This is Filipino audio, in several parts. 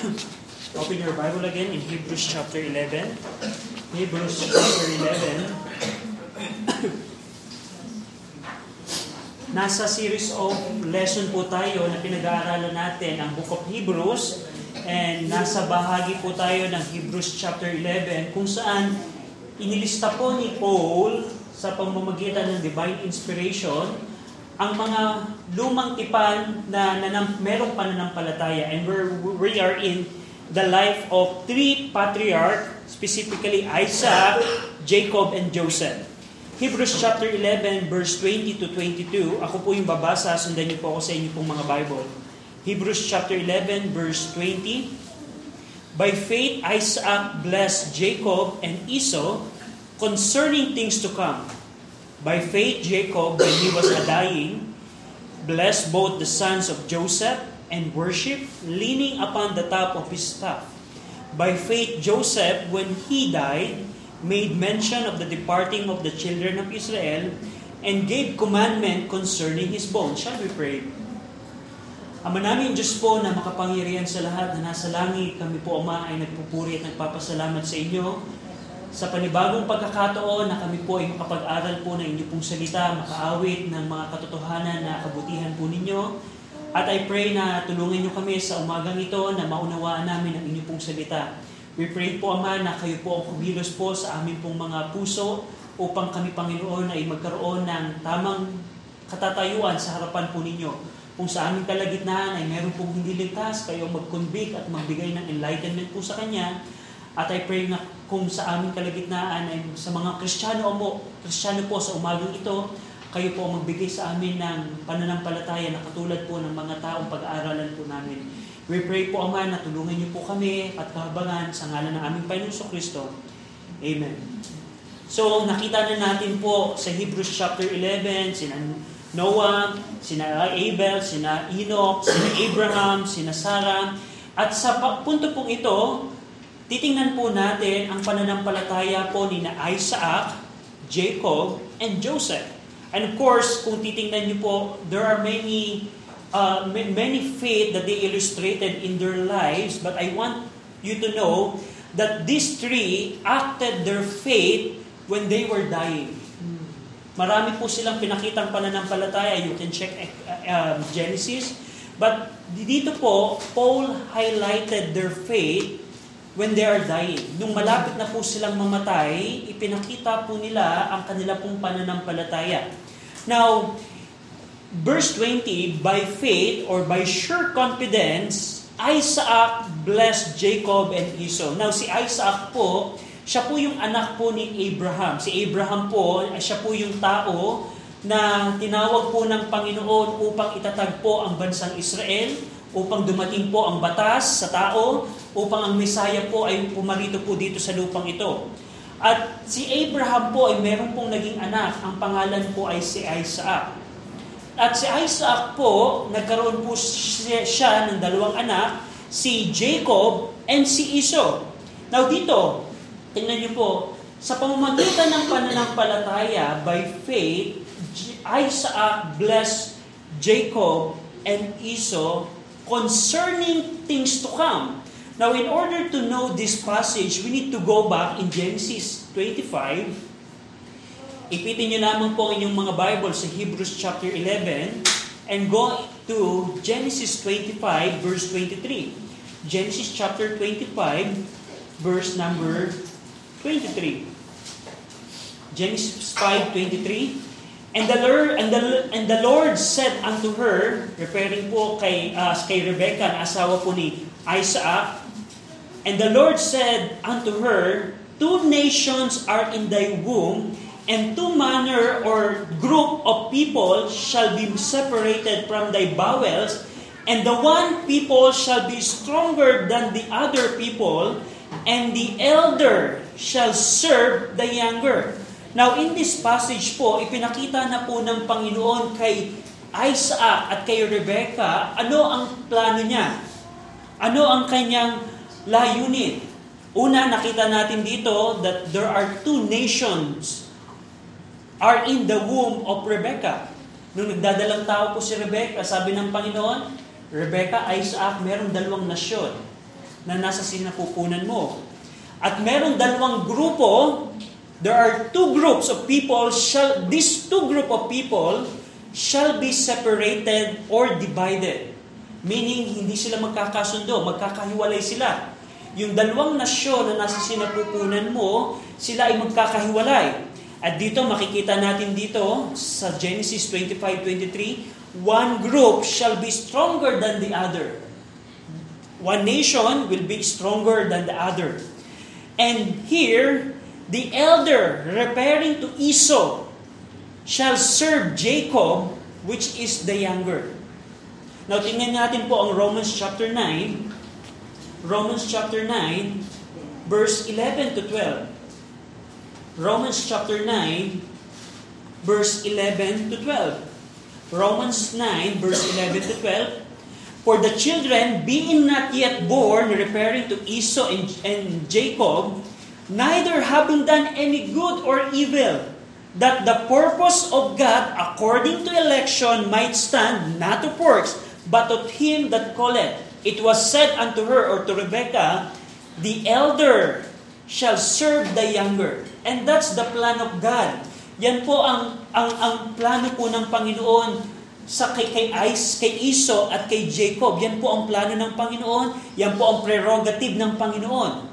Open your Bible again in Hebrews chapter 11. Hebrews chapter 11. Nasa series of lesson po tayo na pinag-aaralan natin ang Book of Hebrews and nasa bahagi po tayo ng Hebrews chapter 11 kung saan inilista po ni Paul sa pamamagitan ng divine inspiration ang mga lumang tipan na, na, na merong pananampalataya and we're, we are in the life of three patriarch, specifically Isaac, Jacob, and Joseph. Hebrews chapter 11, verse 20 to 22. Ako po yung babasa, sundan niyo po ako sa inyo pong mga Bible. Hebrews chapter 11, verse 20. By faith, Isaac blessed Jacob and Esau concerning things to come. By faith, Jacob, when he was a dying, blessed both the sons of Joseph and worship, leaning upon the top of his staff. By faith, Joseph, when he died, made mention of the departing of the children of Israel and gave commandment concerning his bones. Shall we pray? Ama namin Diyos po na makapangyarihan sa lahat na nasa langit, kami po Ama ay nagpupuri at nagpapasalamat sa inyo sa panibagong pagkakataon na kami po ay makapag-aral po ng inyo pong salita, makaawit ng mga katotohanan na kabutihan po ninyo. At I pray na tulungan nyo kami sa umagang ito na maunawaan namin ang inyo pong salita. We pray po, Ama, na kayo po ang kumilos po sa amin pong mga puso upang kami, Panginoon, ay magkaroon ng tamang katatayuan sa harapan po ninyo kung sa aming kalagitnaan ay meron pong hindi ligtas, kayo mag-convict at magbigay ng enlightenment po sa Kanya. At I pray na kung sa aming kalagitnaan ay sa mga Kristiyano mo, Kristiyano po sa umagang ito, kayo po magbigay sa amin ng pananampalataya na katulad po ng mga taong pag-aaralan po namin. We pray po, Ama, na tulungan niyo po kami at kahabangan sa ngalan ng aming Panginoon Kristo. Amen. So, nakita na natin po sa Hebrews chapter 11, sina Noah, sina Abel, sina Enoch, sina Abraham, sina Sarah. At sa punto pong ito, titingnan po natin ang pananampalataya po ni na Isaac, Jacob, and Joseph. And of course, kung titingnan niyo po, there are many uh, many faith that they illustrated in their lives, but I want you to know that these three acted their faith when they were dying. Marami po silang pinakitang pananampalataya. You can check uh, Genesis. But dito po, Paul highlighted their faith when they are dying. Nung malapit na po silang mamatay, ipinakita po nila ang kanila pong pananampalataya. Now, verse 20, by faith or by sure confidence, Isaac blessed Jacob and Esau. Now, si Isaac po, siya po yung anak po ni Abraham. Si Abraham po, siya po yung tao na tinawag po ng Panginoon upang itatag po ang bansang Israel, upang dumating po ang batas sa tao, upang ang Mesaya po ay pumarito po dito sa lupang ito. At si Abraham po ay meron pong naging anak. Ang pangalan po ay si Isaac. At si Isaac po, nagkaroon po siya, siya ng dalawang anak, si Jacob and si Esau. Now dito, tingnan niyo po, sa pamamagitan ng pananampalataya by faith, Isaac blessed Jacob and Esau concerning things to come. Now, in order to know this passage, we need to go back in Genesis 25. Ipitin niyo lamang po inyong mga Bible sa Hebrews chapter 11 and go to Genesis 25 verse 23. Genesis chapter 25 verse number 23. Genesis 5:23 And the Lord and the and the Lord said unto her, referring po kay uh, kay Rebekah na asawa po ni Isaac, and the Lord said unto her, Two nations are in thy womb, and two manner or group of people shall be separated from thy bowels, and the one people shall be stronger than the other people, and the elder shall serve the younger. Now, in this passage po, ipinakita na po ng Panginoon kay Isaac at kay Rebecca ano ang plano niya. Ano ang kanyang layunin. Una, nakita natin dito that there are two nations are in the womb of Rebecca. Nung nagdadalang tao po si Rebecca, sabi ng Panginoon, Rebecca, Isaac, meron dalawang nasyon. na nasa sinapupunan mo. At merong dalawang grupo, there are two groups of people, shall, these two group of people shall be separated or divided. Meaning, hindi sila magkakasundo, magkakahiwalay sila. Yung dalawang nasyon na nasa sinapupunan mo, sila ay magkakahiwalay. At dito, makikita natin dito sa Genesis 25:23, one group shall be stronger than the other. One nation will be stronger than the other. And here, the elder, referring to Esau, shall serve Jacob, which is the younger. Now, tingnan natin po ang Romans chapter 9. Romans chapter 9, verse 11 to 12. Romans chapter 9, verse 11 to 12. Romans 9, verse 11 to 12. For the children, being not yet born, referring to Esau and, and Jacob, neither having done any good or evil, that the purpose of God according to election might stand not of works, but of him that calleth. It was said unto her or to Rebekah, The elder shall serve the younger. And that's the plan of God. Yan po ang ang ang plano po ng Panginoon sa kay, kay, Is, kay Iso at kay Jacob. Yan po ang plano ng Panginoon. Yan po ang prerogative ng Panginoon.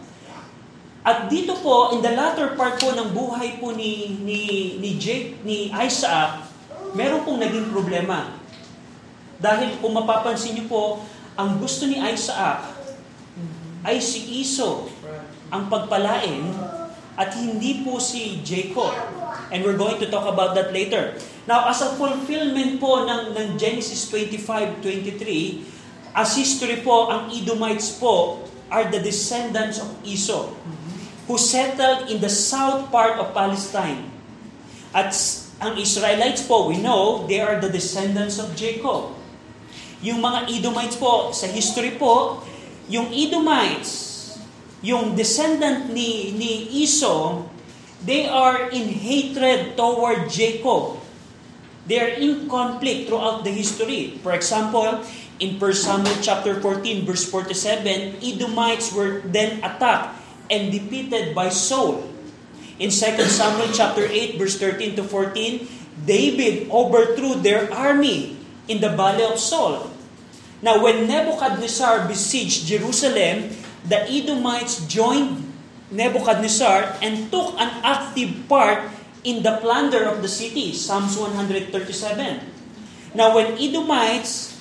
At dito po, in the latter part po ng buhay po ni, ni, ni, Jake, ni Isaac, meron pong naging problema. Dahil kung mapapansin niyo po, ang gusto ni Isaac ay si Iso ang pagpalain at hindi po si Jacob. And we're going to talk about that later. Now, as a fulfillment po ng, ng Genesis 25:23, as history po, ang Edomites po are the descendants of Esau who settled in the south part of Palestine. At ang Israelites po, we know, they are the descendants of Jacob. Yung mga Edomites po, sa history po, yung Edomites, yung descendant ni, ni Esau, they are in hatred toward Jacob. They are in conflict throughout the history. For example, in 1 Samuel chapter 14 verse 47, Edomites were then attacked and defeated by Saul. In 2 Samuel chapter 8 verse 13 to 14, David overthrew their army in the valley of Saul. Now when Nebuchadnezzar besieged Jerusalem, the Edomites joined Nebuchadnezzar and took an active part in the plunder of the city. Psalms 137. Now, when Edomites,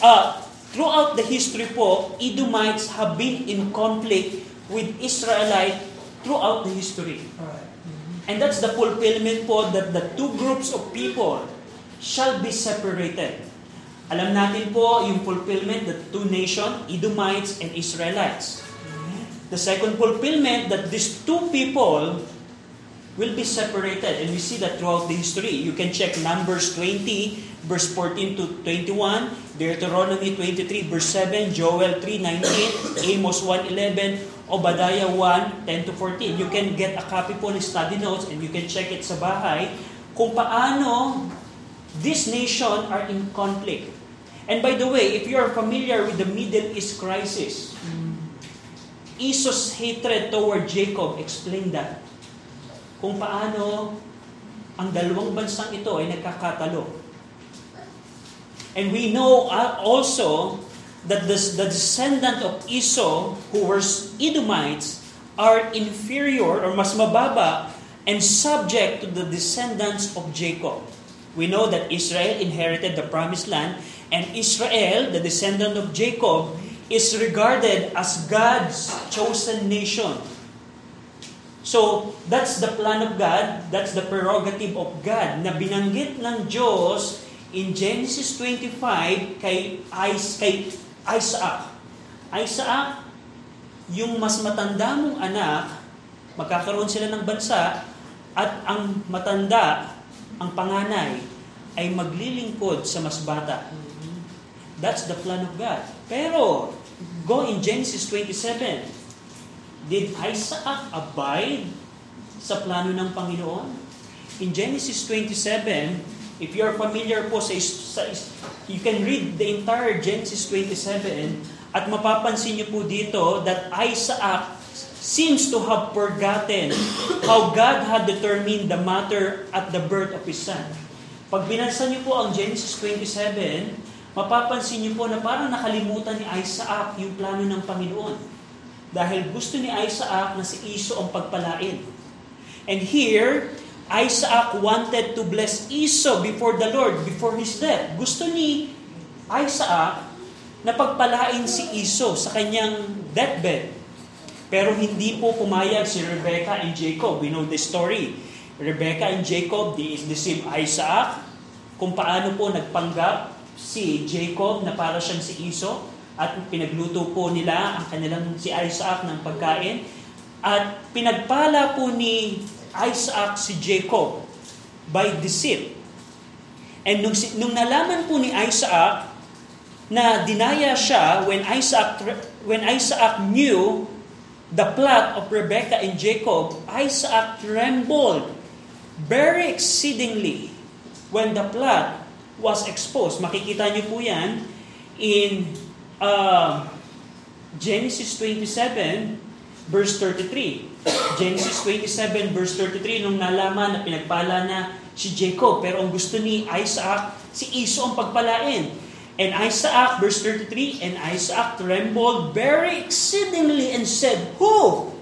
uh, throughout the history po, Edomites have been in conflict with Israelite throughout the history. And that's the fulfillment po that the two groups of people shall be separated. Alam natin po yung fulfillment, the two nation, Edomites and Israelites. The second fulfillment that these two people will be separated. And we see that throughout the history. You can check Numbers 20, verse 14 to 21, Deuteronomy 23, verse 7, Joel 3, 19, Amos 1, 11, Obadiah 1, 10 to 14. You can get a copy po ng study notes and you can check it sa bahay kung paano this nation are in conflict. And by the way, if you are familiar with the Middle East crisis, Esau's hatred toward Jacob, explain that. Kung paano ang dalawang bansang ito ay nagkakatalo. And we know also that the, the descendant of Esau, who were Edomites, are inferior or mas mababa and subject to the descendants of Jacob. We know that Israel inherited the promised land, and Israel, the descendant of Jacob, is regarded as God's chosen nation. So, that's the plan of God, that's the prerogative of God na binanggit ng Diyos in Genesis 25 kay, Is, kay Isaac. Isaac, yung mas matanda mong anak, magkakaroon sila ng bansa, at ang matanda, ang panganay, ay maglilingkod sa mas bata. That's the plan of God. Pero, go in Genesis 27. Did Isaac abide sa plano ng Panginoon? In Genesis 27, if you are familiar po sa, sa you can read the entire Genesis 27 At mapapansin niyo po dito that Isaac seems to have forgotten how God had determined the matter at the birth of his son. Pag binasa niyo po ang Genesis 27, mapapansin niyo po na parang nakalimutan ni Isaac yung plano ng Panginoon. Dahil gusto ni Isaac na si Iso ang pagpalain. And here, Isaac wanted to bless Esau before the Lord, before his death. Gusto ni Isaac na pagpalain si Esau sa kanyang deathbed. Pero hindi po pumayag si Rebecca and Jacob. We know the story. Rebecca and Jacob, they deceive Isaac. Kung paano po nagpanggap si Jacob na para siyang si Esau. At pinagluto po nila ang kanilang si Isaac ng pagkain. At pinagpala po ni Isaac si Jacob by deceit. And nung, nung nalaman po ni Isaac na dinaya siya when Isaac when Isaac knew the plot of Rebekah and Jacob, Isaac trembled very exceedingly when the plot was exposed. Makikita niyo po yan in uh, Genesis 27 verse 33. Genesis 27 verse 33 nung nalaman na pinagpala na si Jacob pero ang gusto ni Isaac si Esau ang pagpalain. And Isaac, verse 33, and Isaac trembled very exceedingly and said, Who?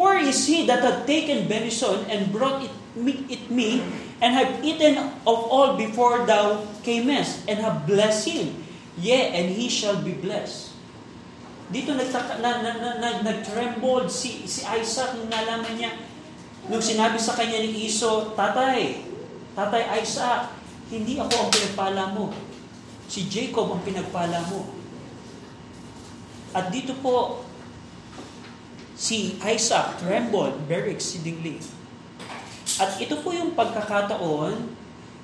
Where is he that had taken venison and brought it me, it me, and have eaten of all before thou camest, and have blessed him? Yea, and he shall be blessed. Dito nagtaka, na, na, na, na, nag-trembled si, si Isaac nung nalaman niya, nung sinabi sa kanya ni Iso, Tatay, Tatay Isaac, hindi ako ang pinagpala mo Si Jacob ang pinagpala mo. At dito po, si Isaac trembled very exceedingly. At ito po yung pagkakataon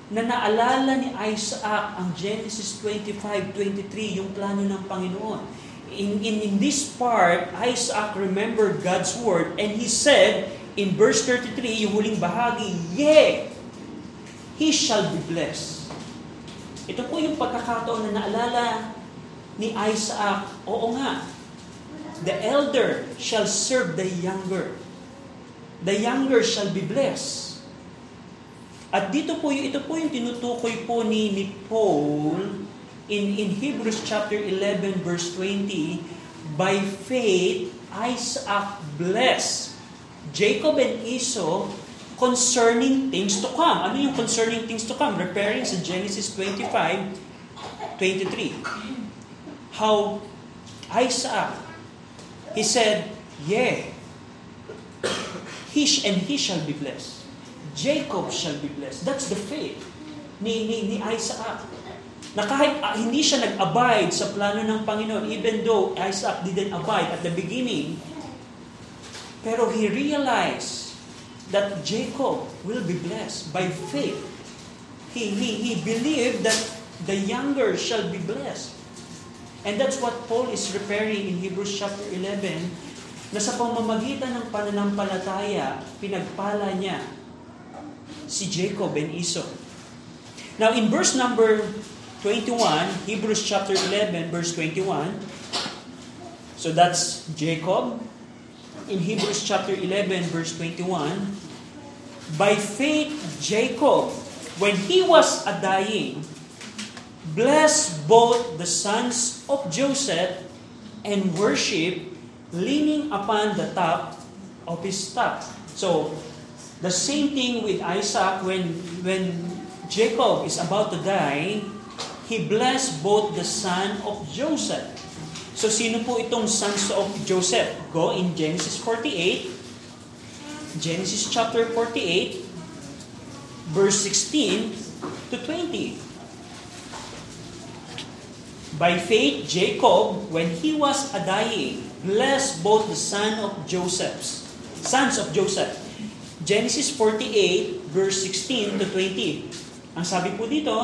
na naalala ni Isaac ang Genesis 25:23, yung plano ng Panginoon. In, in, in this part, Isaac remembered God's word and he said in verse 33, yung huling bahagi, Yea, he shall be blessed. Ito po yung pagkakataon na naalala ni Isaac, oo nga, the elder shall serve the younger. The younger shall be blessed. At dito po, ito po yung tinutukoy po ni, ni Paul in, in Hebrews chapter 11 verse 20, By faith, Isaac blessed Jacob and Esau concerning things to come. Ano yung concerning things to come? Referring sa Genesis 25, 23. How Isaac, he said, Yeah, he and he shall be blessed. Jacob shall be blessed. That's the faith ni, ni, ni Isaac. Na kahit uh, hindi siya nag-abide sa plano ng Panginoon, even though Isaac didn't abide at the beginning, pero he realized that Jacob will be blessed by faith. He, he, he believed that the younger shall be blessed. And that's what Paul is referring in Hebrews chapter 11, na sa pamamagitan ng pananampalataya, pinagpala niya si Jacob and Esau. Now in verse number 21, Hebrews chapter 11, verse 21, so that's Jacob, in Hebrews chapter 11, verse 21, By faith, Jacob, when he was a dying, blessed both the sons of Joseph and worship, leaning upon the top of his staff. So, the same thing with Isaac when, when Jacob is about to die, he blessed both the son of Joseph So sino po itong sons of Joseph? Go in Genesis 48. Genesis chapter 48, verse 16 to 20. By faith, Jacob, when he was a dying, blessed both the son of Joseph's, sons of Joseph. Genesis 48, verse 16 to 20. Ang sabi po dito,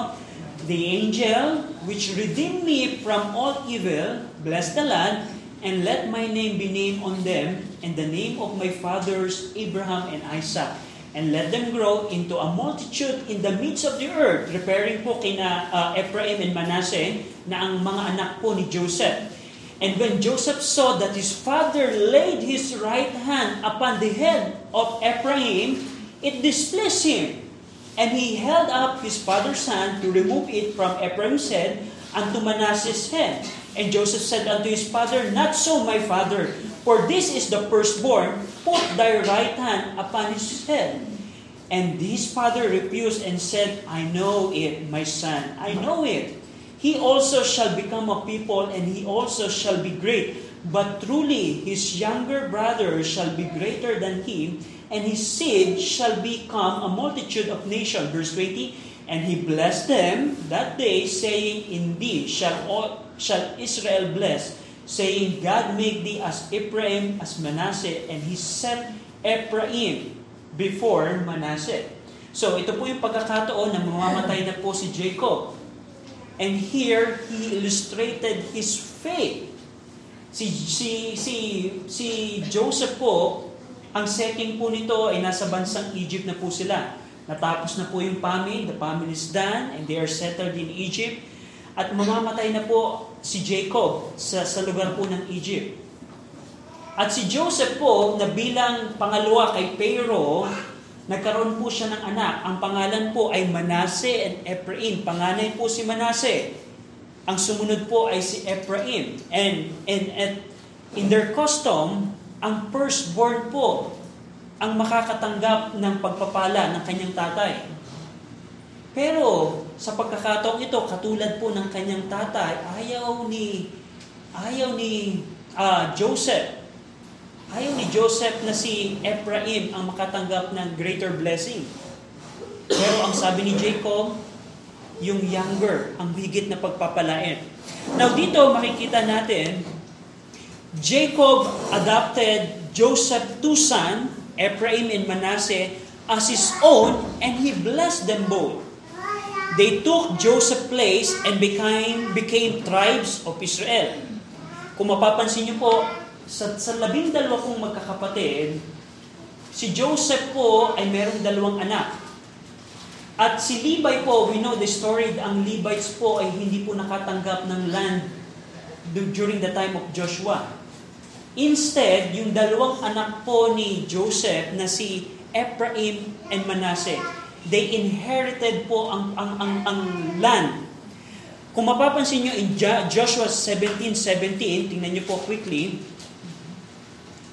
The angel which redeemed me from all evil, bless the land, and let my name be named on them, and the name of my fathers Abraham and Isaac, and let them grow into a multitude in the midst of the earth, referring po kina uh, Ephraim and Manasseh, na ang mga anak po ni Joseph. And when Joseph saw that his father laid his right hand upon the head of Ephraim, it displeased him. And he held up his father's hand to remove it from Ephraim's head unto Manasseh's head. And Joseph said unto his father, Not so, my father, for this is the firstborn. Put thy right hand upon his head. And his father refused and said, I know it, my son, I know it. He also shall become a people, and he also shall be great. But truly his younger brother shall be greater than him, and his seed shall become a multitude of nations. Verse 20, And he blessed them that day, saying, Indeed shall, all, shall Israel bless, saying, God make thee as Ephraim, as Manasseh, and he set Ephraim before Manasseh. So ito po yung pagkakataon na mamamatay na po si Jacob. And here, he illustrated his faith. Si, si, si, si Joseph po, ang setting po nito ay nasa bansang Egypt na po sila. Natapos na po yung famine, the famine is done, and they are settled in Egypt. At mamamatay na po si Jacob sa, sa lugar po ng Egypt. At si Joseph po, na bilang pangalawa kay Pharaoh, nagkaroon po siya ng anak. Ang pangalan po ay Manase and Ephraim. Panganay po si Manase. Ang sumunod po ay si Ephraim. And, and, and in their custom, ang firstborn po ang makakatanggap ng pagpapala ng kanyang tatay. Pero sa pagkakataong ito, katulad po ng kanyang tatay, ayaw ni ayaw ni uh, Joseph Ayaw ni Joseph na si Ephraim ang makatanggap ng greater blessing. Pero ang sabi ni Jacob, yung younger, ang higit na pagpapalain. Now dito makikita natin, Jacob adopted Joseph two son, Ephraim and Manasseh, as his own and he blessed them both. They took Joseph's place and became, became tribes of Israel. Kung mapapansin niyo po, sa, sa labing dalawa kong magkakapatid, si Joseph po ay merong dalawang anak. At si Levi po, we know the story, ang Levites po ay hindi po nakatanggap ng land during the time of Joshua. Instead, yung dalawang anak po ni Joseph na si Ephraim and Manasseh, they inherited po ang, ang, ang, ang land. Kung mapapansin nyo in Joshua 17:17, tingnan nyo po quickly,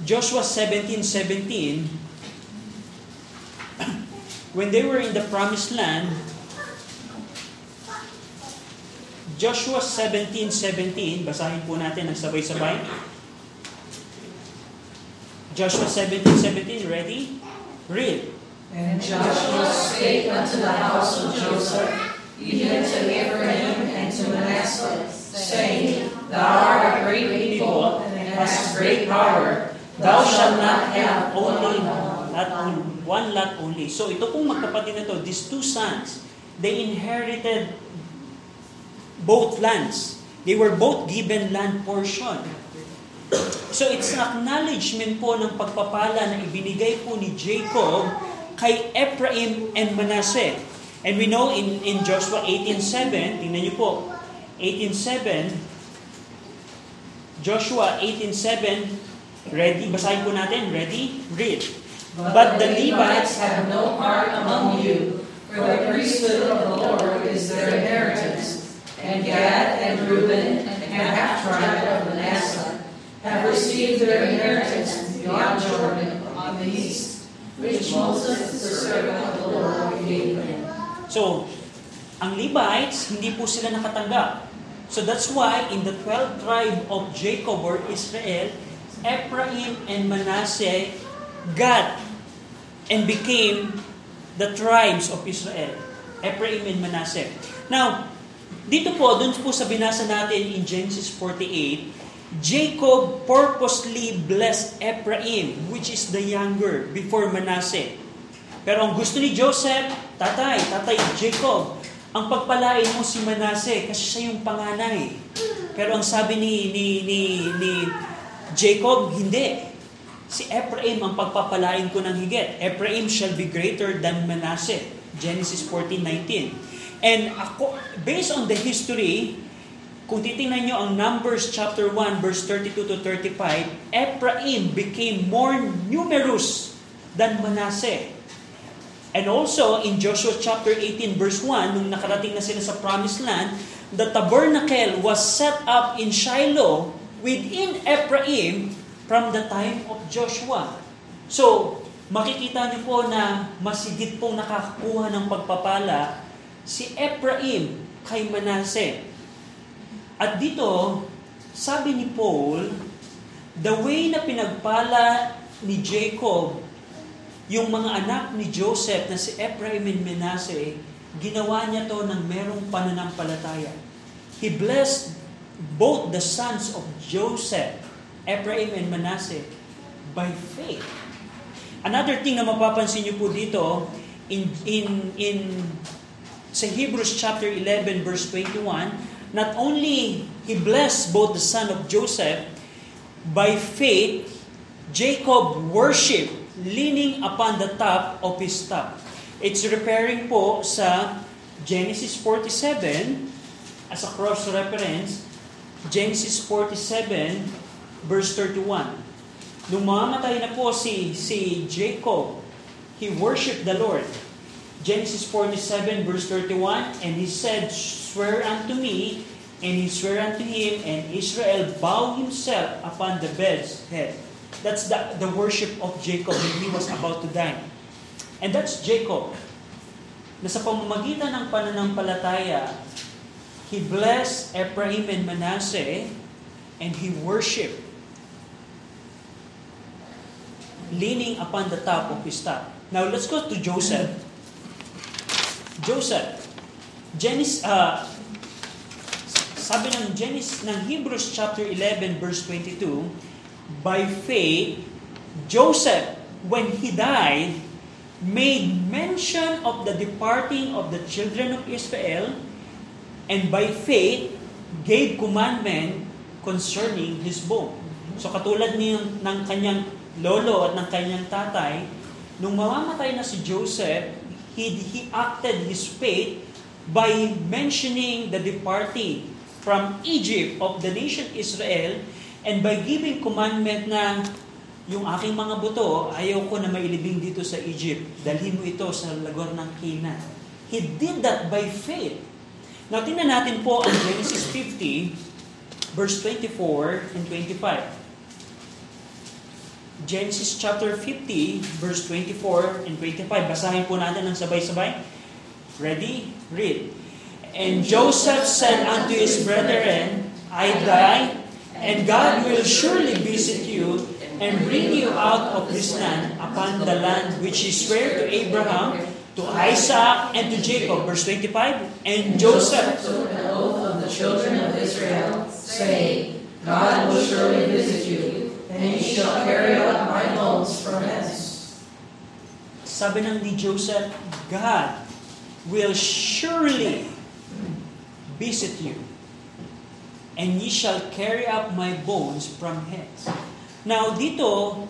Joshua 17:17 when they were in the promised land Joshua 17:17 basahin po natin ng sabay-sabay Joshua 17:17 ready read And Joshua spake unto the house of Joseph even to Ephraim and to Manasseh saying Thou art a great people and hast great power Thou shalt not have only not only, one lot only. So ito pong magkapatid na to, these two sons, they inherited both lands. They were both given land portion. So it's acknowledgement po ng pagpapala na ibinigay po ni Jacob kay Ephraim and Manasseh. And we know in, in Joshua 18.7, tingnan niyo po, 18.7, Joshua 18.7, Ready? Basahin po natin. Ready? Read. But, but the Levites have no part among you, for the priesthood of the Lord is their inheritance. And Gad and Reuben and the half tribe of Manasseh have received their inheritance beyond Jordan on the east, which Moses, the servant of the Lord, gave them. So, ang Levites, hindi po sila nakatanggap. So that's why in the 12th tribe of Jacob or Israel, Ephraim and Manasseh got and became the tribes of Israel. Ephraim and Manasseh. Now, dito po, dun po sa binasa natin in Genesis 48, Jacob purposely blessed Ephraim, which is the younger, before Manasseh. Pero ang gusto ni Joseph, tatay, tatay Jacob, ang pagpalain mo si Manasseh kasi siya yung panganay. Pero ang sabi ni, ni, ni, ni Jacob, hindi. Si Ephraim ang pagpapalain ko ng higit. Ephraim shall be greater than Manasseh. Genesis 14:19. And ako, based on the history, kung titingnan nyo ang Numbers chapter 1 verse 32 to 35, Ephraim became more numerous than Manasseh. And also, in Joshua chapter 18 verse 1, nung nakarating na sila sa promised land, the tabernacle was set up in Shiloh within Ephraim from the time of Joshua. So, makikita niyo po na masigit pong nakakakuha ng pagpapala si Ephraim kay Manasseh. At dito, sabi ni Paul, the way na pinagpala ni Jacob yung mga anak ni Joseph na si Ephraim and Manasseh, ginawa niya to ng merong pananampalataya. He blessed both the sons of Joseph, Ephraim and Manasseh, by faith. Another thing na mapapansin niyo po dito, in, in, in sa Hebrews chapter 11 verse 21, not only he blessed both the son of Joseph, by faith, Jacob worshiped leaning upon the top of his staff. It's referring po sa Genesis 47 as a cross-reference, Genesis 47 verse 31. Nung mamamatay na po si, si Jacob, he worshiped the Lord. Genesis 47 verse 31, And he said, Swear unto me, and he sware unto him, and Israel bowed himself upon the bed's head. That's the, the worship of Jacob when he was about to die. And that's Jacob. Na sa pamamagitan ng pananampalataya, he blessed Ephraim and Manasseh, and he worshiped, leaning upon the top of his staff. Now let's go to Joseph. Joseph. Genesis, uh, sabi ng Genesis, ng Hebrews chapter 11 verse 22, by faith, Joseph, when he died, made mention of the departing of the children of Israel, and by faith, gave commandment concerning his bone. So katulad ni ng kanyang lolo at ng kanyang tatay, nung mamamatay na si Joseph, he, he acted his faith by mentioning the departing from Egypt of the nation Israel And by giving commandment na yung aking mga buto, ayaw ko na mailibing dito sa Egypt. Dalhin mo ito sa lagor ng Canaan. He did that by faith. Now, tingnan natin po ang Genesis 50, verse 24 and 25. Genesis chapter 50, verse 24 and 25. Basahin po natin ng sabay-sabay. Ready? Read. And Joseph said unto his brethren, I die, And God will surely visit you and bring you out of this land upon the land which He sware to Abraham, to Isaac, and to Jacob. Verse 25. And Joseph took an oath of the children of Israel, saying, God will surely visit you, and ye shall carry out my bones from hence. Sabi ng ni Joseph, God will surely visit you and ye shall carry up my bones from hence. Now, dito,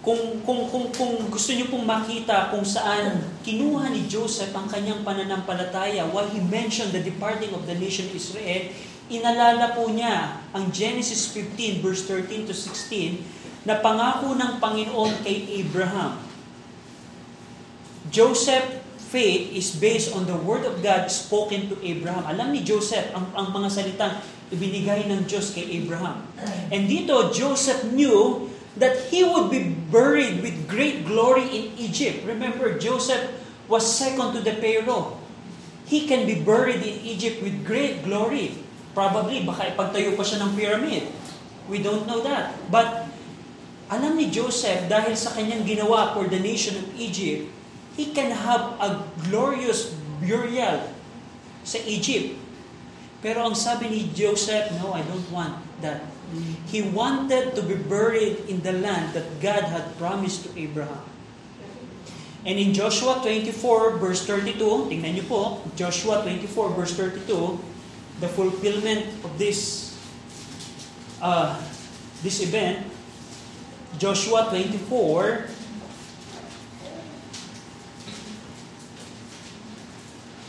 kung, kung, kung, kung gusto niyo pong makita kung saan kinuha ni Joseph ang kanyang pananampalataya while he mentioned the departing of the nation Israel, inalala po niya ang Genesis 15 verse 13 to 16 na pangako ng Panginoon kay Abraham. Joseph faith is based on the word of God spoken to Abraham. Alam ni Joseph ang, ang mga salitang ibinigay ng Diyos kay Abraham. And dito, Joseph knew that he would be buried with great glory in Egypt. Remember, Joseph was second to the Pharaoh. He can be buried in Egypt with great glory. Probably, baka ipagtayo pa siya ng pyramid. We don't know that. But, alam ni Joseph, dahil sa kanyang ginawa for the nation of Egypt, he can have a glorious burial sa Egypt. Pero ang sabi ni Joseph, no, I don't want that. He wanted to be buried in the land that God had promised to Abraham. And in Joshua 24 verse 32, tingnan niyo po, Joshua 24 verse 32, the fulfillment of this uh, this event, Joshua 24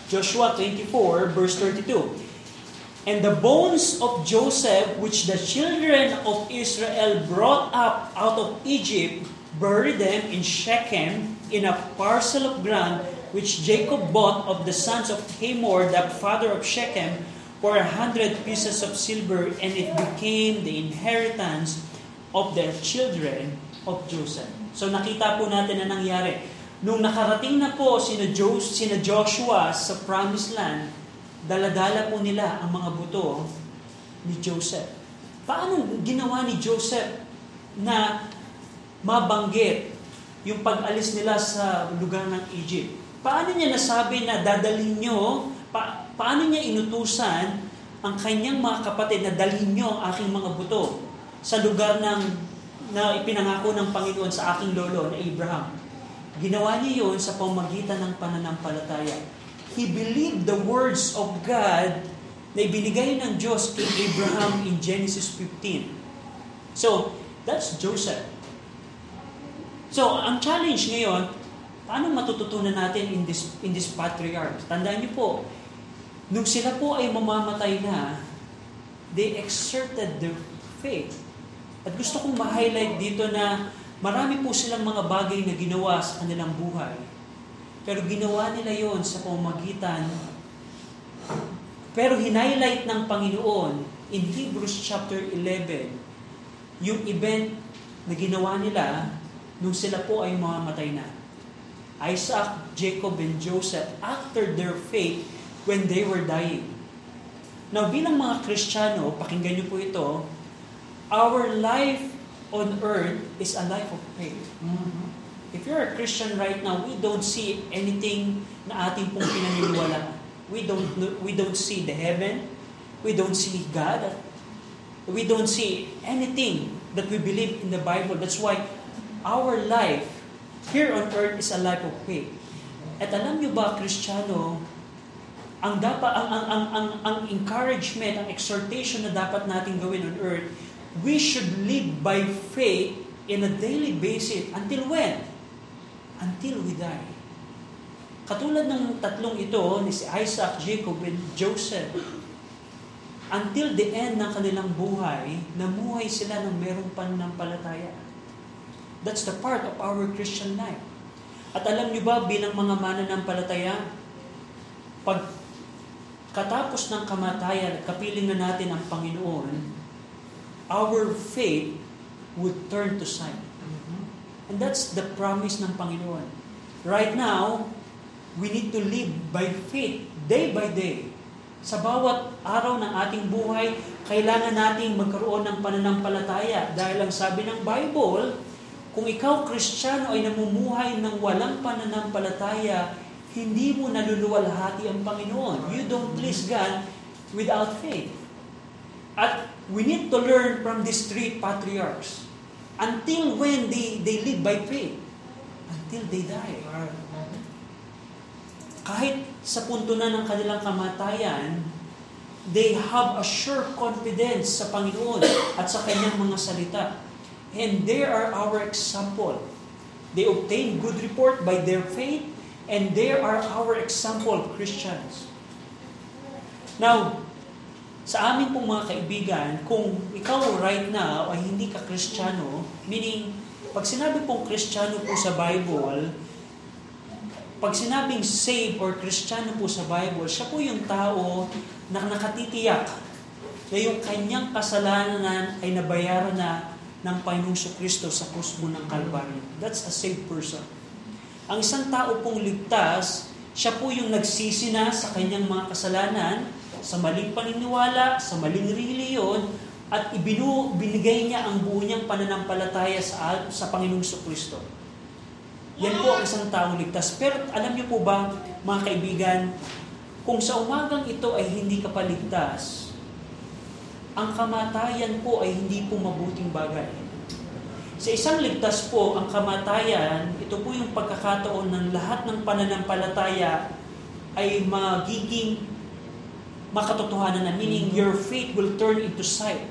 Joshua 24 verse 32. And the bones of Joseph, which the children of Israel brought up out of Egypt, buried them in Shechem in a parcel of ground which Jacob bought of the sons of Hamor, the father of Shechem, for a hundred pieces of silver, and it became the inheritance of the children of Joseph. So nakita po natin na nangyari. Nung nakarating na po sina, jo- sina Joshua sa promised land, daladala po nila ang mga buto ni Joseph. Paano ginawa ni Joseph na mabanggit yung pag-alis nila sa lugar ng Egypt? Paano niya nasabi na dadalhin nyo, pa, paano niya inutusan ang kanyang mga kapatid na dalhin nyo ang aking mga buto sa lugar ng na ipinangako ng Panginoon sa aking lolo na Abraham? Ginawa niya yun sa pamagitan ng pananampalataya he believed the words of God na ibinigay ng Diyos kay Abraham in Genesis 15. So, that's Joseph. So, ang challenge ngayon, paano matututunan natin in this, in this patriarch? Tandaan niyo po, nung sila po ay mamamatay na, they exerted their faith. At gusto kong ma-highlight dito na marami po silang mga bagay na ginawa sa kanilang buhay pero ginawa nila yon sa pamamagitan. Pero hinighlight ng Panginoon in Hebrews chapter 11, yung event na ginawa nila nung sila po ay mamamatay na. Isaac, Jacob, and Joseph after their faith when they were dying. Now, bilang mga Kristiyano, pakinggan niyo po ito, our life on earth is a life of faith. Mm-hmm. If you're a Christian right now, we don't see anything na ating pong pinaniniwalaan. We don't, we don't see the heaven. We don't see God. We don't see anything that we believe in the Bible. That's why our life here on earth is a life of faith. At alam niyo ba, Kristiyano, ang dapat ang ang ang ang, ang encouragement, ang exhortation na dapat nating gawin on earth, we should live by faith in a daily basis until when? until we die. Katulad ng tatlong ito, ni si Isaac, Jacob, and Joseph, until the end ng kanilang buhay, namuhay sila ng merong pananampalataya. That's the part of our Christian life. At alam niyo ba, bilang mga mananampalataya, pag katapos ng kamatayan at kapiling na natin ang Panginoon, our faith would turn to sight. And that's the promise ng Panginoon. Right now, we need to live by faith, day by day. Sa bawat araw ng ating buhay, kailangan nating magkaroon ng pananampalataya. Dahil ang sabi ng Bible, kung ikaw, Kristiyano, ay namumuhay ng walang pananampalataya, hindi mo naluluwalhati ang Panginoon. You don't please God without faith. At we need to learn from these three patriarchs. Until when they, they live by faith? Until they die. Kahit sa punto na ng kanilang kamatayan, they have a sure confidence sa Panginoon at sa kanyang mga salita. And they are our example. They obtain good report by their faith and they are our example Christians. Now, sa amin pong mga kaibigan, kung ikaw right now ay hindi ka kristyano, meaning, pag sinabi pong kristyano po sa Bible, pag sinabing save or kristyano po sa Bible, siya po yung tao na nakatitiyak na yung kanyang kasalanan ay nabayaran na ng Panginoong Kristo sa krus ng Kalbaryo. That's a saved person. Ang isang tao pong ligtas, siya po yung nagsisi na sa kanyang mga kasalanan, sa maling paniniwala, sa maling reliyon, at ibinu, binigay niya ang buo niyang pananampalataya sa, sa Panginoong Kristo. Yan po ang isang taong ligtas. Pero alam niyo po ba, mga kaibigan, kung sa umagang ito ay hindi ka paligtas, ang kamatayan po ay hindi po mabuting bagay. Sa isang ligtas po, ang kamatayan, ito po yung pagkakataon ng lahat ng pananampalataya ay magiging makatotohanan na, meaning your faith will turn into sight.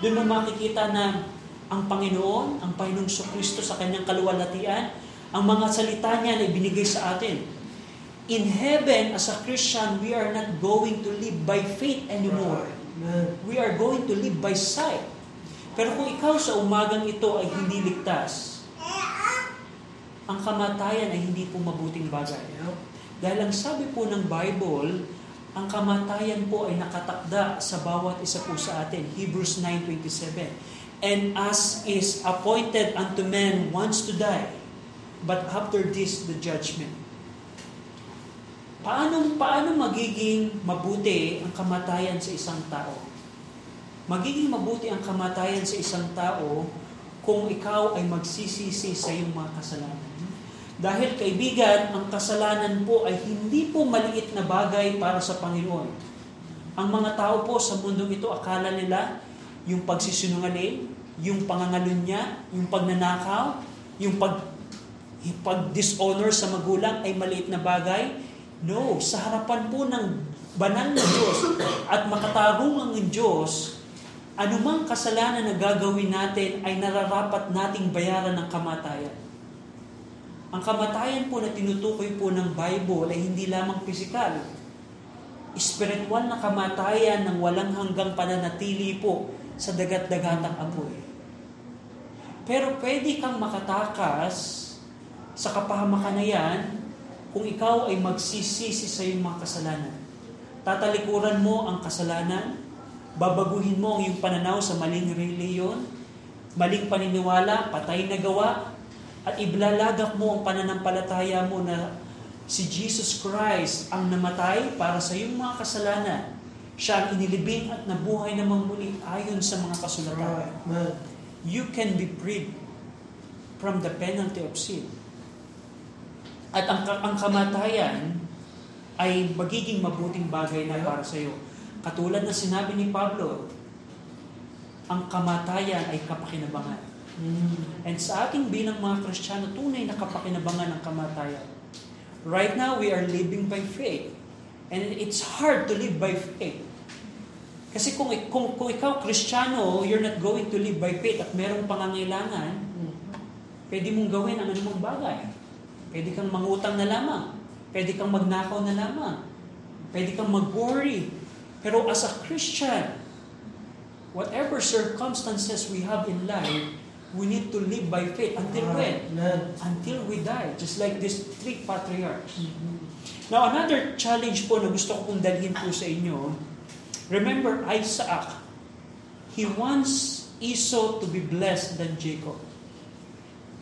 Doon mo makikita na ang Panginoon, ang Panginoong Kristo sa kanyang kaluwalhatian, ang mga salita niya na ibinigay sa atin. In heaven, as a Christian, we are not going to live by faith anymore. We are going to live by sight. Pero kung ikaw sa umagang ito ay hindi ligtas, ang kamatayan ay hindi po mabuting bagay. Dahil ang sabi po ng Bible, ang kamatayan po ay nakatakda sa bawat isa po sa atin. Hebrews 9.27 And as is appointed unto man once to die, but after this the judgment. Paano, paano magiging mabuti ang kamatayan sa isang tao? Magiging mabuti ang kamatayan sa isang tao kung ikaw ay magsisisi sa iyong mga kasalanan. Dahil kaibigan, ang kasalanan po ay hindi po maliit na bagay para sa Panginoon. Ang mga tao po sa mundong ito, akala nila yung pagsisinungaling, yung pangangalunya, yung pagnanakaw, yung pag, pag-dishonor sa magulang ay maliit na bagay. No, sa harapan po ng banal na Diyos at makatagong ang Diyos, anumang kasalanan na gagawin natin ay nararapat nating bayaran ng kamatayan. Ang kamatayan po na tinutukoy po ng Bible ay hindi lamang pisikal. Espiritual na kamatayan ng walang hanggang pananatili po sa dagat-dagatang apoy. Pero pwede kang makatakas sa kapahamakan na yan kung ikaw ay magsisisi sa iyong mga kasalanan. Tatalikuran mo ang kasalanan, babaguhin mo ang iyong pananaw sa maling reliyon, maling paniniwala, patay na gawa, at iblalagak mo ang pananampalataya mo na si Jesus Christ ang namatay para sa iyong mga kasalanan. Siya ang inilibing at nabuhay namang muli ayon sa mga kasulatan. You can be freed from the penalty of sin. At ang, ang kamatayan ay magiging mabuting bagay na para sa iyo. Katulad na sinabi ni Pablo, ang kamatayan ay kapakinabangan. Mm. And sa ating bilang mga Kristiyano, tunay na kapakinabangan ng kamatayan. Right now, we are living by faith. And it's hard to live by faith. Kasi kung, kung, kung ikaw Kristiyano, you're not going to live by faith at merong pangangailangan, Mm. pwede mong gawin ang anumang bagay. Pwede kang mangutang na lamang. Pwede kang magnakaw na lamang. Pwede kang mag-worry. Pero as a Christian, whatever circumstances we have in life, we need to live by faith. Until when? Amen. Until we die. Just like these three patriarchs. Mhm. Now, another challenge po na gusto ko pong dalhin po sa inyo, remember Isaac, he wants Esau to be blessed than Jacob.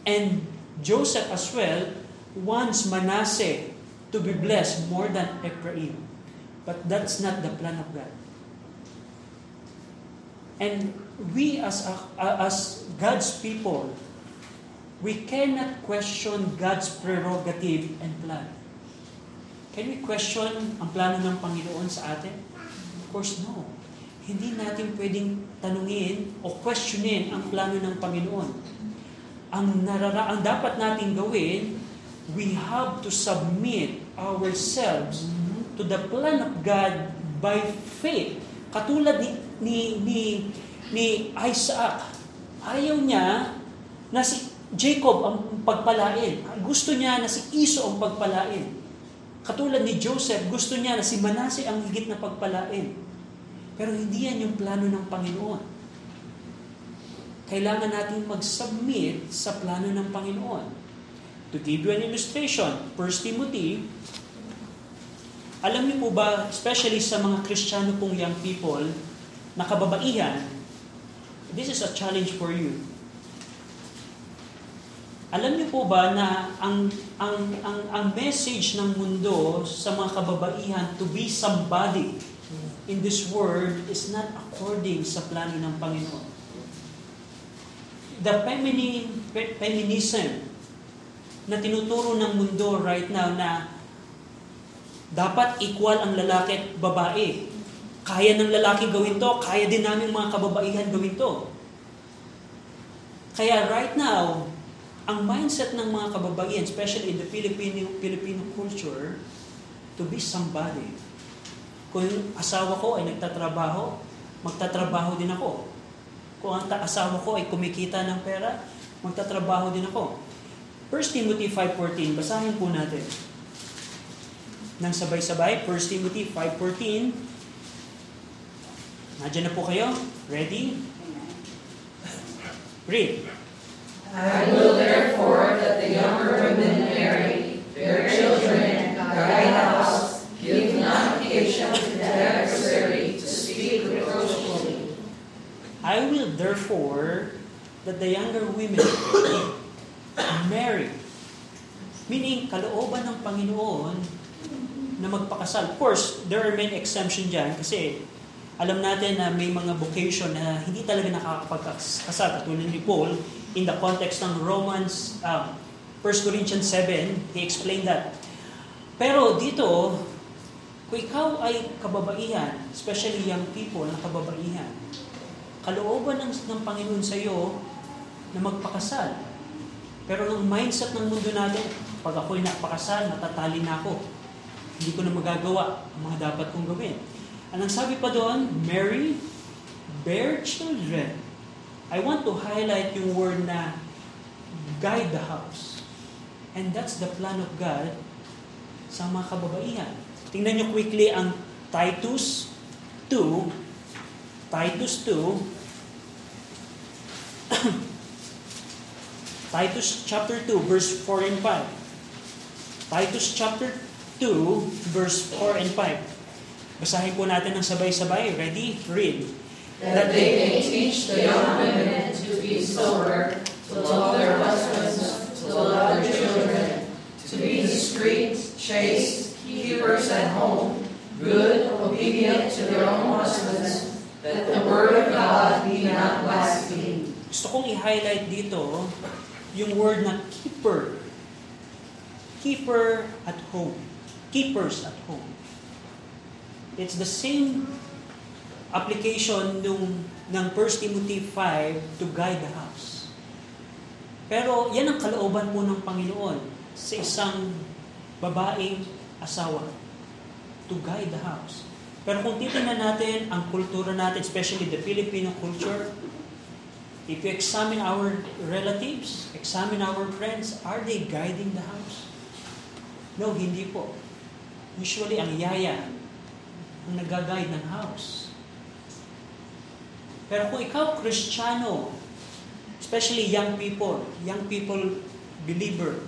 And Joseph as well wants Manasseh to be blessed more than Ephraim. But that's not the plan of God. And we as as God's people, we cannot question God's prerogative and plan. Can we question ang plano ng Panginoon sa atin? Of course, no. Hindi natin pwedeng tanungin o questionin ang plano ng Panginoon. Ang, narara- ang dapat natin gawin, we have to submit ourselves to the plan of God by faith. Katulad ni, ni, ni, ni Isaac, ayaw niya na si Jacob ang pagpalain. Gusto niya na si Esau ang pagpalain. Katulad ni Joseph, gusto niya na si Manasseh ang higit na pagpalain. Pero hindi yan yung plano ng Panginoon. Kailangan natin mag-submit sa plano ng Panginoon. To give you an illustration, 1 Timothy, alam niyo po ba, especially sa mga Kristiyano pong young people, na kababaihan, this is a challenge for you. Alam niyo po ba na ang, ang, ang, ang message ng mundo sa mga kababaihan to be somebody in this world is not according sa plano ng Panginoon. The feminine, fe- feminism na tinuturo ng mundo right now na dapat equal ang lalaki at babae. Kaya ng lalaki gawin to, kaya din namin mga kababaihan gawin to. Kaya right now, ang mindset ng mga kababaihan, especially in the Filipino, Filipino culture, to be somebody. Kung asawa ko ay nagtatrabaho, magtatrabaho din ako. Kung ang asawa ko ay kumikita ng pera, magtatrabaho din ako. 1 Timothy 5.14, basahin po natin. Ng sabay-sabay. 1 Timothy 5.14. Nandiyan na po kayo? Ready? Read. I will therefore that the younger women marry their children, guide the house, give not occasion to the adversary to speak reproachfully. I will therefore that the younger women marry. Meaning, kalooban ng Panginoon na magpakasal. Of course, there are many exemptions dyan kasi alam natin na may mga vocation na hindi talaga nakakapagkasal. Katulad ni Paul, in the context ng Romans, um, 1 Corinthians 7, he explained that. Pero dito, kung ikaw ay kababaihan, especially young people na kababaihan, kalooban ng, ng Panginoon sa iyo na magpakasal. Pero ng mindset ng mundo natin, pag ako'y napakasal, matatali na ako. Hindi ko na magagawa ang mga dapat kong gawin. Anong sabi pa doon? Marry, bear children. I want to highlight yung word na guide the house. And that's the plan of God sa mga kababaihan. Tingnan nyo quickly ang Titus 2, Titus 2, Titus chapter 2, verse 4 and 5. Titus chapter 2, verse 4 and 5. Basahin po natin ng sabay-sabay. Ready? Read. That they may teach the young women to be sober, to love their husbands, to love their children, to be discreet, chaste, keepers at home, good, obedient to their own husbands, that the word of God be not blasphemed. Gusto kong i-highlight dito yung word na keeper. Keeper at home. Keepers at home. It's the same application nung ng 1 Timothy 5 to guide the house. Pero yan ang kalooban po ng Panginoon sa isang babaeng asawa to guide the house. Pero kung titingnan natin ang kultura natin, especially the Filipino culture, if you examine our relatives, examine our friends, are they guiding the house? No, hindi po. Usually, ang yaya ang nag-guide ng house. Pero kung ikaw, Kristiyano, especially young people, young people believer,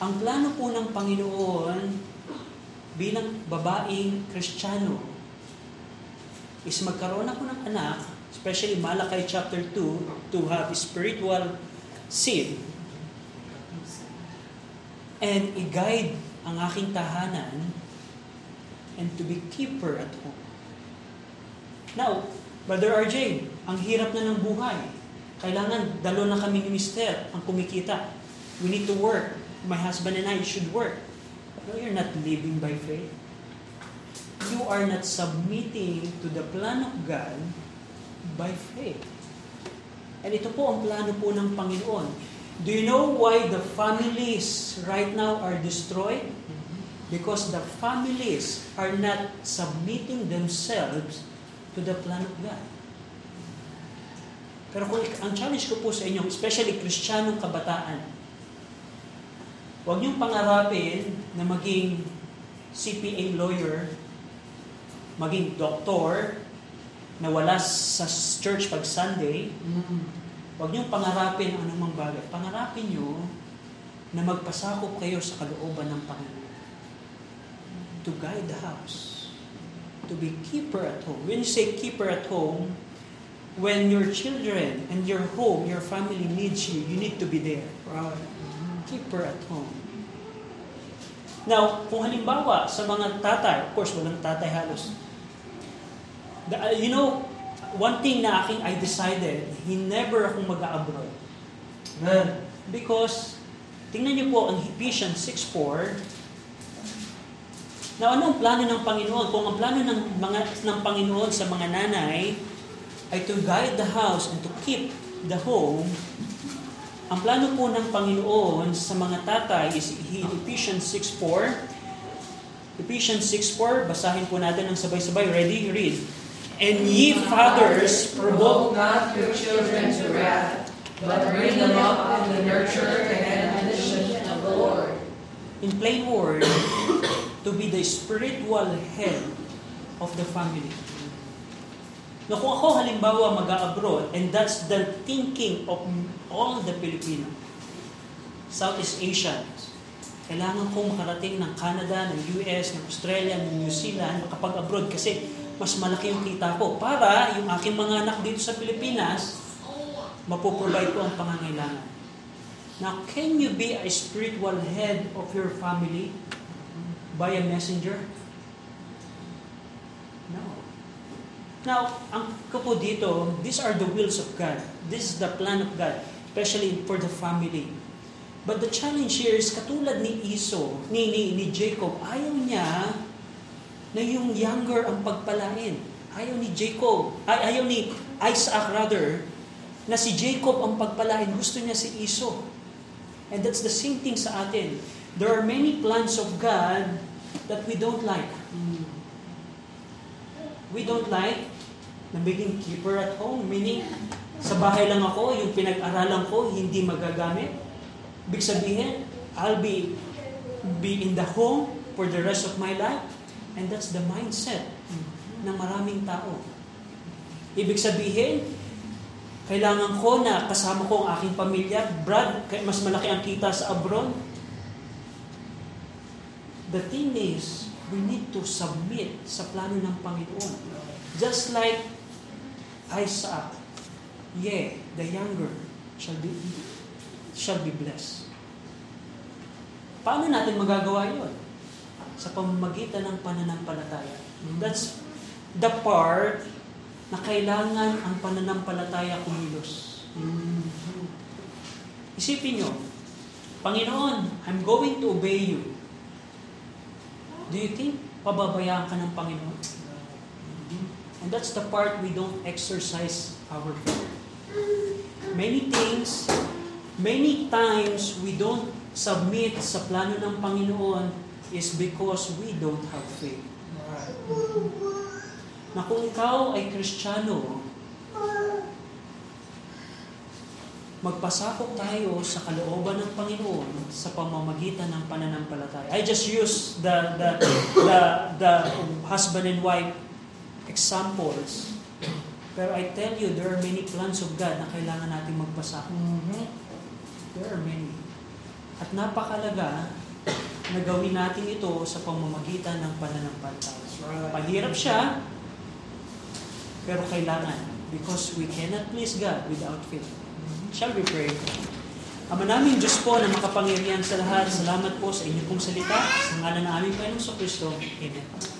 ang plano po ng Panginoon bilang babaeng Kristiyano is magkaroon ako ng anak, especially Malakay chapter 2, to have spiritual seed and i-guide ang aking tahanan and to be keeper at home. Now, Brother RJ, ang hirap na ng buhay. Kailangan dalo na kami ni Mister ang kumikita. We need to work. My husband and I should work. No, you're not living by faith. You are not submitting to the plan of God by faith. And ito po ang plano po ng Panginoon. Do you know why the families right now are destroyed? Because the families are not submitting themselves to the plan of God. Pero kung ang challenge ko po sa inyo, especially Kristiyanong kabataan, huwag niyong pangarapin na maging CPA lawyer, maging doktor, na wala sa church pag Sunday, huwag niyong pangarapin ang anumang bagay. Pangarapin niyo na magpasakop kayo sa kalooban ng Panginoon. To guide the house. To be keeper at home. When you say keeper at home, when your children and your home, your family needs you, you need to be there. Keeper at home. Now, kung halimbawa sa mga tatay, of course, walang tatay halos. The, uh, you know, one thing na aking I decided, he never akong mag-abroad. Because, tingnan niyo po ang Ephesians 6.4, na ano ang plano ng Panginoon? Kung ang plano ng, mga, ng Panginoon sa mga nanay ay to guide the house and to keep the home, ang plano po ng Panginoon sa mga tatay is Ephesians 6.4. Ephesians 6.4, basahin po natin ng sabay-sabay. Ready? Read. And ye fathers, provoke not your children to wrath, but bring them up in the nurture and admonition of the Lord. in plain word, to be the spiritual head of the family. Na kung ako halimbawa mag-abroad, and that's the thinking of all the Filipino, Southeast Asian, kailangan kong makarating ng Canada, ng US, ng Australia, ng New Zealand, makapag-abroad kasi mas malaki yung kita ko para yung aking mga anak dito sa Pilipinas, mapoprovide ko ang pangangailangan. Now, can you be a spiritual head of your family by a messenger? No. Now, ang ko po dito, these are the wills of God. This is the plan of God, especially for the family. But the challenge here is katulad ni Iso, ni, ni, ni Jacob, ayaw niya na yung younger ang pagpalain. Ayaw ni Jacob, ay, ayaw ni Isaac rather, na si Jacob ang pagpalain. Gusto niya si Iso. And that's the same thing sa atin. There are many plans of God that we don't like. We don't like na maging keeper at home. Meaning, sa bahay lang ako, yung pinag-aralan ko, hindi magagamit. Big sabihin, I'll be, be in the home for the rest of my life. And that's the mindset ng maraming tao. Ibig sabihin, kailangan ko na kasama ko ang aking pamilya. Brad, mas malaki ang kita sa abroad. The thing is, we need to submit sa plano ng Panginoon. Just like Isaac, yeah, the younger shall be shall be blessed. Paano natin magagawa yon? Sa pamamagitan ng pananampalataya. That's the part na kailangan ang pananampalataya kumilos. Isipin nyo, Panginoon, I'm going to obey you. Do you think pababayaan ka ng Panginoon? And that's the part we don't exercise our faith. Many things, many times we don't submit sa plano ng Panginoon is because we don't have faith. Na kung ikaw ay Kristiyano, magpasakop tayo sa kalooban ng Panginoon sa pamamagitan ng pananampalataya. I just use the the the, the husband and wife examples. Pero I tell you, there are many plans of God na kailangan natin magpasakop. There are many. At napakalaga na gawin natin ito sa pamamagitan ng pananampalataya. Pahirap siya, pero kailangan. Because we cannot please God without faith. Shall we pray? Ama namin Diyos po na makapangyarihan sa lahat, salamat po sa inyong salita. Sa ngalan na aming Panginoon sa Kristo. Amen.